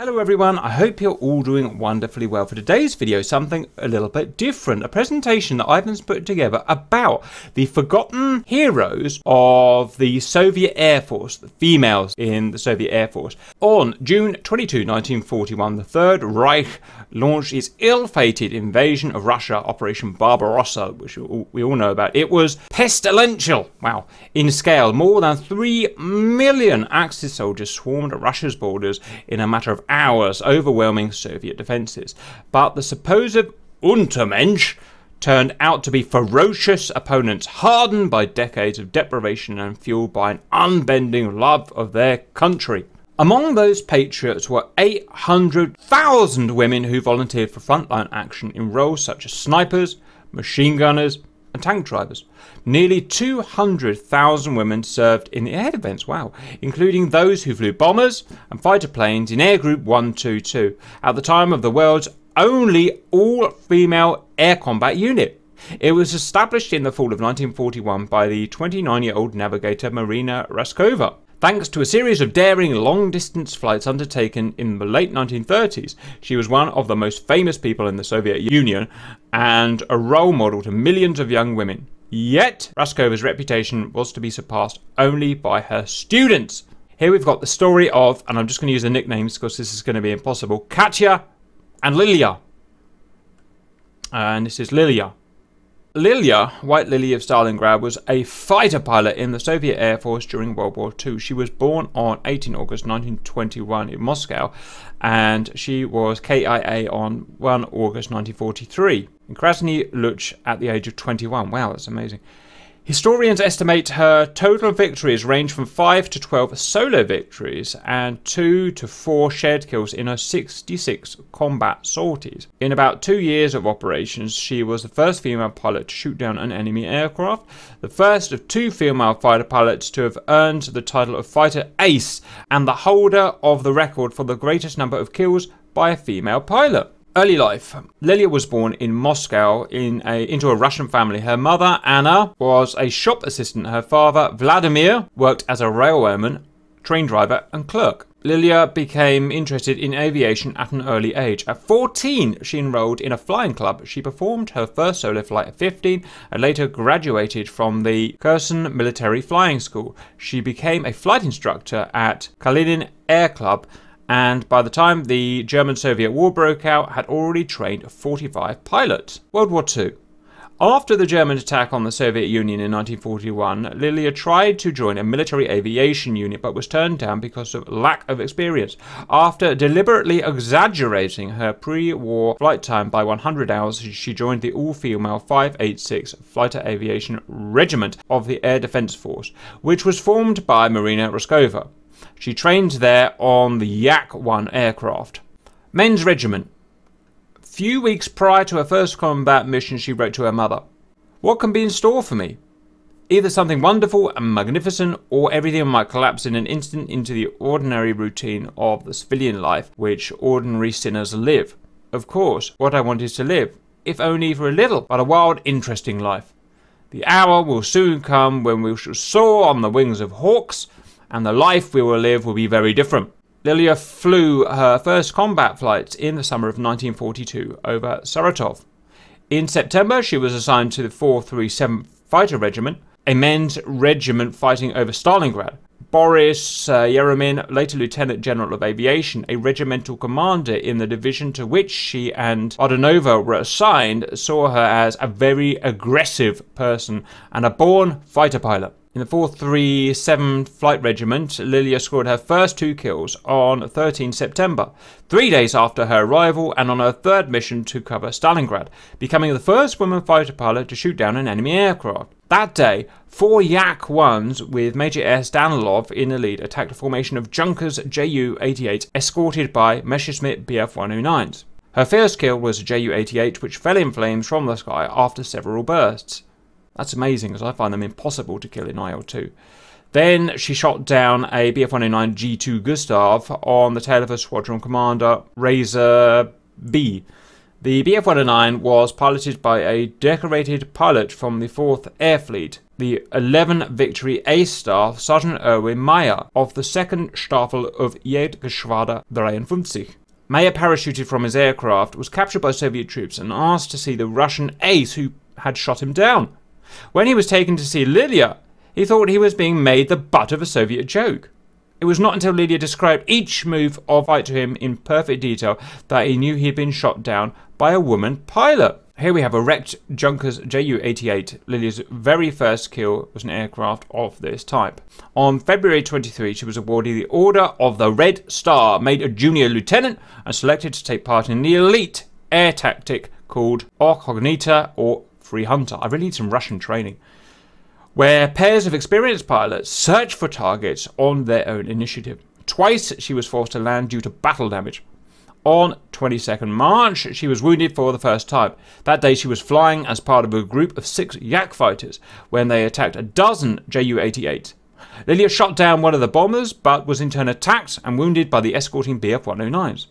Hello everyone, I hope you're all doing wonderfully well. For today's video, something a little bit different. A presentation that Ivan's put together about the forgotten heroes of the Soviet Air Force, the females in the Soviet Air Force. On June 22, 1941, the Third Reich launched its ill-fated invasion of Russia, Operation Barbarossa, which we all know about. It was pestilential, wow, in scale. More than 3 million Axis soldiers swarmed Russia's borders in a matter of hours, overwhelming Soviet defences. But the supposed Untermensch turned out to be ferocious opponents, hardened by decades of deprivation and fueled by an unbending love of their country. Among those patriots were 800,000 women who volunteered for frontline action in roles such as snipers, machine gunners, and tank drivers. Nearly 200,000 women served in the air defense, wow, including those who flew bombers and fighter planes in Air Group 122 at the time of the world's only all female air combat unit. It was established in the fall of 1941 by the 29 year old navigator Marina Raskova. Thanks to a series of daring long distance flights undertaken in the late 1930s, she was one of the most famous people in the Soviet Union and a role model to millions of young women. Yet, Raskova's reputation was to be surpassed only by her students. Here we've got the story of, and I'm just going to use the nicknames because this is going to be impossible, Katya and Lilia. And this is Lilia. Lilia, White Lily of Stalingrad, was a fighter pilot in the Soviet Air Force during World War II. She was born on 18 August 1921 in Moscow, and she was KIA on 1 August 1943 in Krasny Luch at the age of 21. Wow, that's amazing. Historians estimate her total victories range from 5 to 12 solo victories and 2 to 4 shared kills in her 66 combat sorties. In about two years of operations, she was the first female pilot to shoot down an enemy aircraft, the first of two female fighter pilots to have earned the title of Fighter Ace, and the holder of the record for the greatest number of kills by a female pilot. Early life. Lilia was born in Moscow in a, into a Russian family. Her mother, Anna, was a shop assistant. Her father, Vladimir, worked as a railwayman, train driver, and clerk. Lilia became interested in aviation at an early age. At 14, she enrolled in a flying club. She performed her first solo flight at 15 and later graduated from the Kherson Military Flying School. She became a flight instructor at Kalinin Air Club and by the time the German Soviet War broke out, had already trained 45 pilots. World War II. After the German attack on the Soviet Union in 1941, Lilia tried to join a military aviation unit but was turned down because of lack of experience. After deliberately exaggerating her pre war flight time by 100 hours, she joined the all female 586 Fighter Aviation Regiment of the Air Defense Force, which was formed by Marina Raskova. She trained there on the Yak 1 aircraft. Men's Regiment. Few weeks prior to her first combat mission, she wrote to her mother What can be in store for me? Either something wonderful and magnificent, or everything might collapse in an instant into the ordinary routine of the civilian life which ordinary sinners live. Of course, what I want is to live, if only for a little, but a wild, interesting life. The hour will soon come when we shall soar on the wings of hawks and the life we will live will be very different. Lilia flew her first combat flights in the summer of 1942 over Saratov. In September, she was assigned to the 437th Fighter Regiment, a men's regiment fighting over Stalingrad. Boris uh, Yeremin, later Lieutenant General of Aviation, a regimental commander in the division to which she and Odonova were assigned, saw her as a very aggressive person and a born fighter pilot. In the 437 Flight Regiment, Lilia scored her first two kills on 13 September, three days after her arrival and on her third mission to cover Stalingrad, becoming the first woman fighter pilot to shoot down an enemy aircraft. That day, four Yak 1s with Major S. Danilov in the lead attacked a formation of Junkers Ju 88 escorted by Messerschmitt Bf 109s. Her first kill was a Ju 88 which fell in flames from the sky after several bursts. That's amazing because I find them impossible to kill in IL-2. Then she shot down a Bf-109 G2 Gustav on the tail of her squadron commander, Razor B. The Bf-109 was piloted by a decorated pilot from the 4th Air Fleet. the 11 Victory A Staff Sergeant Erwin Meyer of the 2nd Staffel of Jagdgeschwader 53. Meyer parachuted from his aircraft, was captured by Soviet troops, and asked to see the Russian ace who had shot him down. When he was taken to see Lilia, he thought he was being made the butt of a Soviet joke. It was not until Lilia described each move of fight to him in perfect detail that he knew he had been shot down by a woman pilot. Here we have a wrecked Junkers Ju-88. Lilia's very first kill was an aircraft of this type. On February 23, she was awarded the Order of the Red Star, made a junior lieutenant, and selected to take part in the elite air tactic called Incognita or Free Hunter. I really need some Russian training where pairs of experienced pilots search for targets on their own initiative. Twice she was forced to land due to battle damage. On 22nd March, she was wounded for the first time. That day, she was flying as part of a group of six Yak fighters when they attacked a dozen Ju 88. Lilia shot down one of the bombers, but was in turn attacked and wounded by the escorting Bf 109s.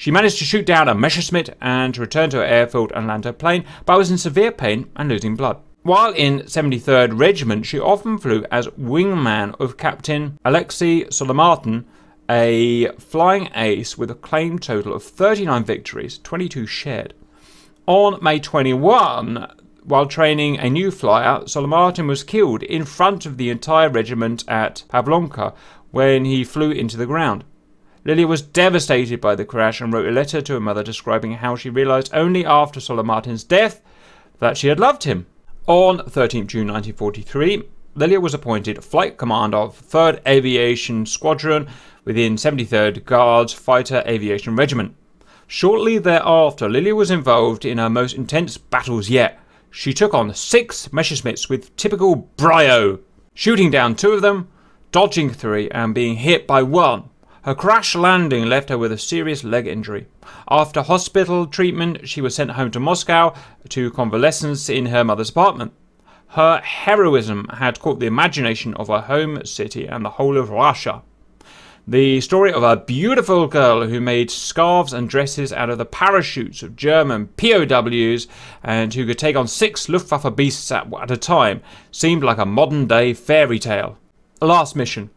She managed to shoot down a Messerschmitt and to return to her airfield and land her plane, but was in severe pain and losing blood. While in 73rd Regiment, she often flew as wingman of Captain Alexei Solomatin, a flying ace with a claimed total of 39 victories, 22 shared. On May 21, while training a new flyer, Solomatin was killed in front of the entire regiment at Pavlovka when he flew into the ground. Lilia was devastated by the crash and wrote a letter to her mother describing how she realized only after Solomatin's death that she had loved him. On 13 June 1943, Lilia was appointed Flight Commander of 3rd Aviation Squadron within 73rd Guards Fighter Aviation Regiment. Shortly thereafter, Lilia was involved in her most intense battles yet. She took on six Messerschmitts with typical brio, shooting down two of them, dodging three, and being hit by one. Her crash landing left her with a serious leg injury. After hospital treatment, she was sent home to Moscow to convalescence in her mother's apartment. Her heroism had caught the imagination of her home city and the whole of Russia. The story of a beautiful girl who made scarves and dresses out of the parachutes of German POWs and who could take on six Luftwaffe beasts at, at a time seemed like a modern day fairy tale. Last mission.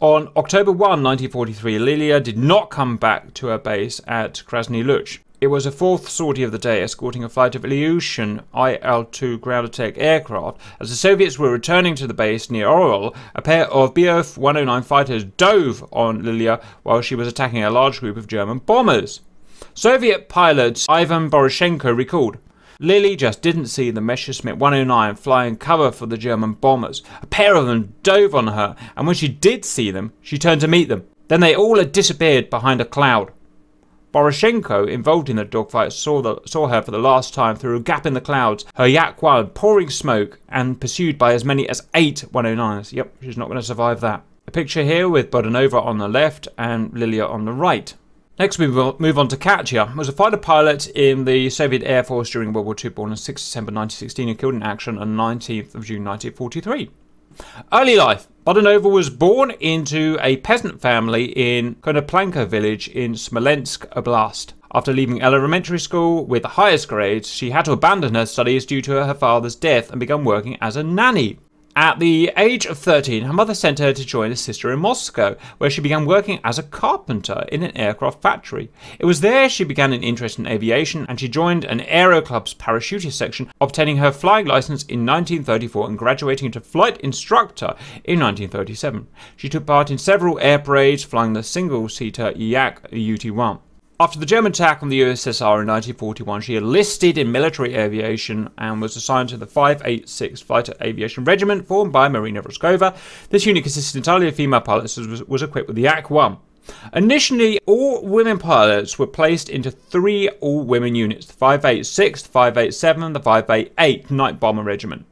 On October 1, 1943, Lilia did not come back to her base at Krasny Luch. It was a fourth sortie of the day, escorting a flight of Ilyushin Il-2 ground attack aircraft. As the Soviets were returning to the base near Orel, a pair of Bf 109 fighters dove on Lilia while she was attacking a large group of German bombers. Soviet pilot Ivan Boroshenko recalled, Lily just didn't see the Messerschmitt 109 flying cover for the German bombers. A pair of them dove on her, and when she did see them, she turned to meet them. Then they all had disappeared behind a cloud. Boroshenko, involved in the dogfight, saw, the, saw her for the last time through a gap in the clouds, her Yak 1 pouring smoke and pursued by as many as eight 109s. Yep, she's not going to survive that. A picture here with Budanova on the left and Lilia on the right. Next, we move on to Katya, was a fighter pilot in the Soviet Air Force during World War II, born on 6 December 1916 and killed in action on 19th of June 1943. Early life. Budanova was born into a peasant family in Konoplyanka village in Smolensk Oblast. After leaving elementary school with the highest grades, she had to abandon her studies due to her father's death and began working as a nanny. At the age of 13, her mother sent her to join a sister in Moscow, where she began working as a carpenter in an aircraft factory. It was there she began an interest in aviation and she joined an Aero Club's parachutist section, obtaining her flying license in 1934 and graduating to flight instructor in 1937. She took part in several air parades, flying the single-seater Yak UT-1. After the German attack on the USSR in 1941, she enlisted in military aviation and was assigned to the 586 Fighter Aviation Regiment formed by Marina Raskova. This unit consisted entirely of female pilots and was, was equipped with the Yak-1. Initially, all women pilots were placed into three all-women units, the 586, the 587, and the 588 Night Bomber Regiment.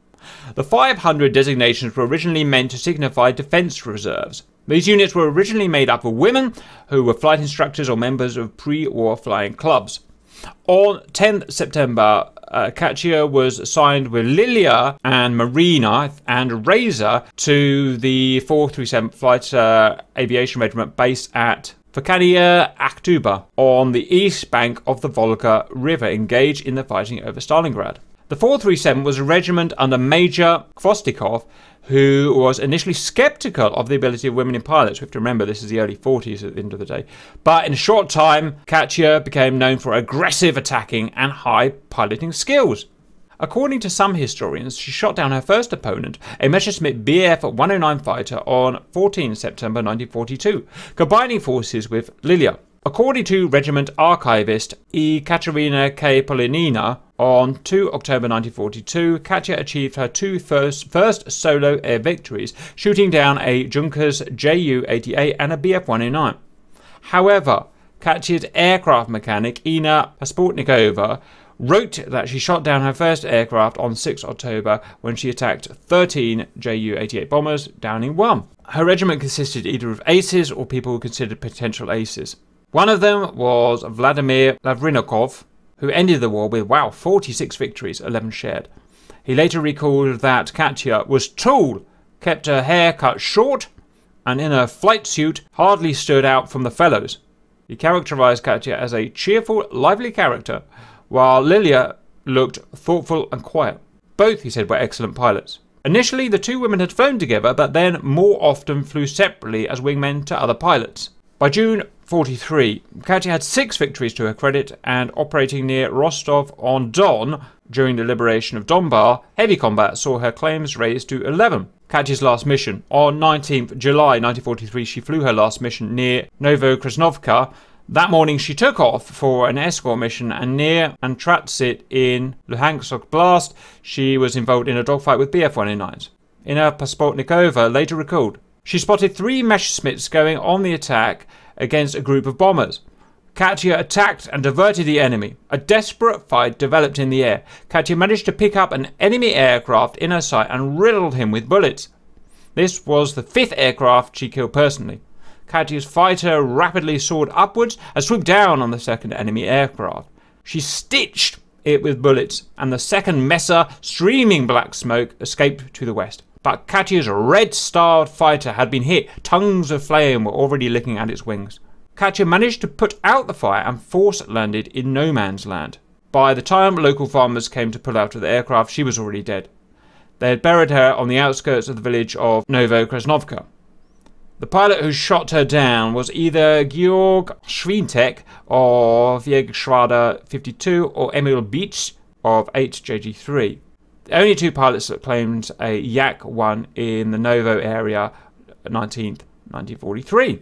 The 500 designations were originally meant to signify defence reserves. These units were originally made up of women who were flight instructors or members of pre-war flying clubs. On 10th September, uh, Katya was assigned with Lilia and Marina and Razor to the 437 Flight uh, Aviation Regiment based at Verkhnyaya Akhtuba on the east bank of the Volga River, engaged in the fighting over Stalingrad. The 437 was a regiment under Major Khvostikov, who was initially skeptical of the ability of women in pilots. We have to remember this is the early 40s at the end of the day. But in a short time, Katya became known for aggressive attacking and high piloting skills. According to some historians, she shot down her first opponent, a Messerschmitt Bf 109 fighter, on 14 September 1942, combining forces with Lilia. According to regiment archivist Ekaterina K. Polunina, on 2 October 1942, Katya achieved her two first, first solo air victories, shooting down a Junkers Ju-88 and a Bf-109. However, Katya's aircraft mechanic, Inna Pasportnikova, wrote that she shot down her first aircraft on 6 October when she attacked 13 Ju-88 bombers, downing one. Her regiment consisted either of aces or people considered potential aces. One of them was Vladimir Lavrinenkov, who ended the war with, wow, 46 victories, 11 shared. He later recalled that Katya was tall, kept her hair cut short, and in her flight suit hardly stood out from the fellows. He characterized Katya as a cheerful, lively character, while Lilia looked thoughtful and quiet. Both, he said, were excellent pilots. Initially, the two women had flown together, but then more often flew separately as wingmen to other pilots. By June 43, Katya had six victories to her credit and operating near Rostov on Don during the liberation of Donbas, heavy combat saw her claims raised to 11. Katya's last mission. On 19th July 1943, she flew her last mission near Novokrasnovka. That morning, she took off for an escort mission, and near Antratsit in Luhansk Oblast, she was involved in a dogfight with Bf 109s. Inna Pasportnikova later recalled, she spotted three Messerschmitts going on the attack against a group of bombers. Katya attacked and diverted the enemy. A desperate fight developed in the air. Katya managed to pick up an enemy aircraft in her sight and riddled him with bullets. This was the fifth aircraft she killed personally. Katya's fighter rapidly soared upwards and swooped down on the second enemy aircraft. She stitched it with bullets, and the second Messer, streaming black smoke, escaped to the west. But Katya's red-starred fighter had been hit. Tongues of flame were already licking at its wings. Katya managed to put out the fire and force landed in no man's land. By the time local farmers came to pull out of the aircraft, she was already dead. They had buried her on the outskirts of the village of Novokrasnovka. The pilot who shot her down was either Georg Schwientek of Jagdgeschwader 52 or Emil Bitsch of 8JG3. Only two pilots that claimed a Yak 1 in the Novo area 19th, 1943.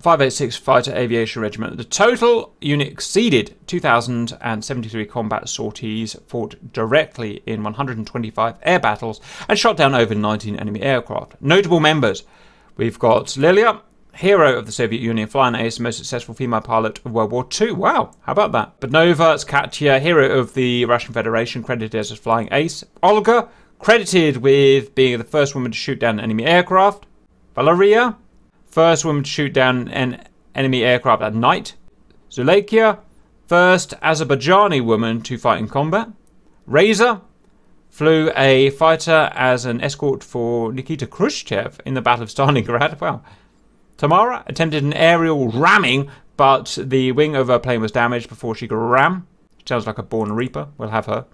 586 Fighter Aviation Regiment. The total unit exceeded 2,073 combat sorties, fought directly in 125 air battles, and shot down over 19 enemy aircraft. Notable members we've got Lilia, hero of the Soviet Union, flying ace, most successful female pilot of World War II. Wow, how about that? Bednova Katya, hero of the Russian Federation, credited as a flying ace. Olga, credited with being the first woman to shoot down an enemy aircraft. Valeria, first woman to shoot down an enemy aircraft at night. Zuleika, first Azerbaijani woman to fight in combat. Razor, flew a fighter as an escort for Nikita Khrushchev in the Battle of Stalingrad. Wow. Tamara attempted an aerial ramming, but the wing of her plane was damaged before she could ram. Sounds like a born reaper. We'll have her.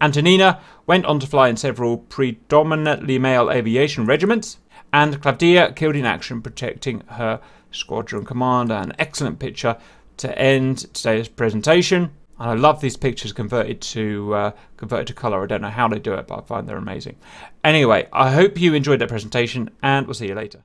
Antonina went on to fly in several predominantly male aviation regiments, and Klavdia killed in action protecting her squadron commander. An excellent picture to end today's presentation. And I love these pictures converted to uh, converted to color. I don't know how they do it, but I find they're amazing. Anyway, I hope you enjoyed that presentation, and we'll see you later.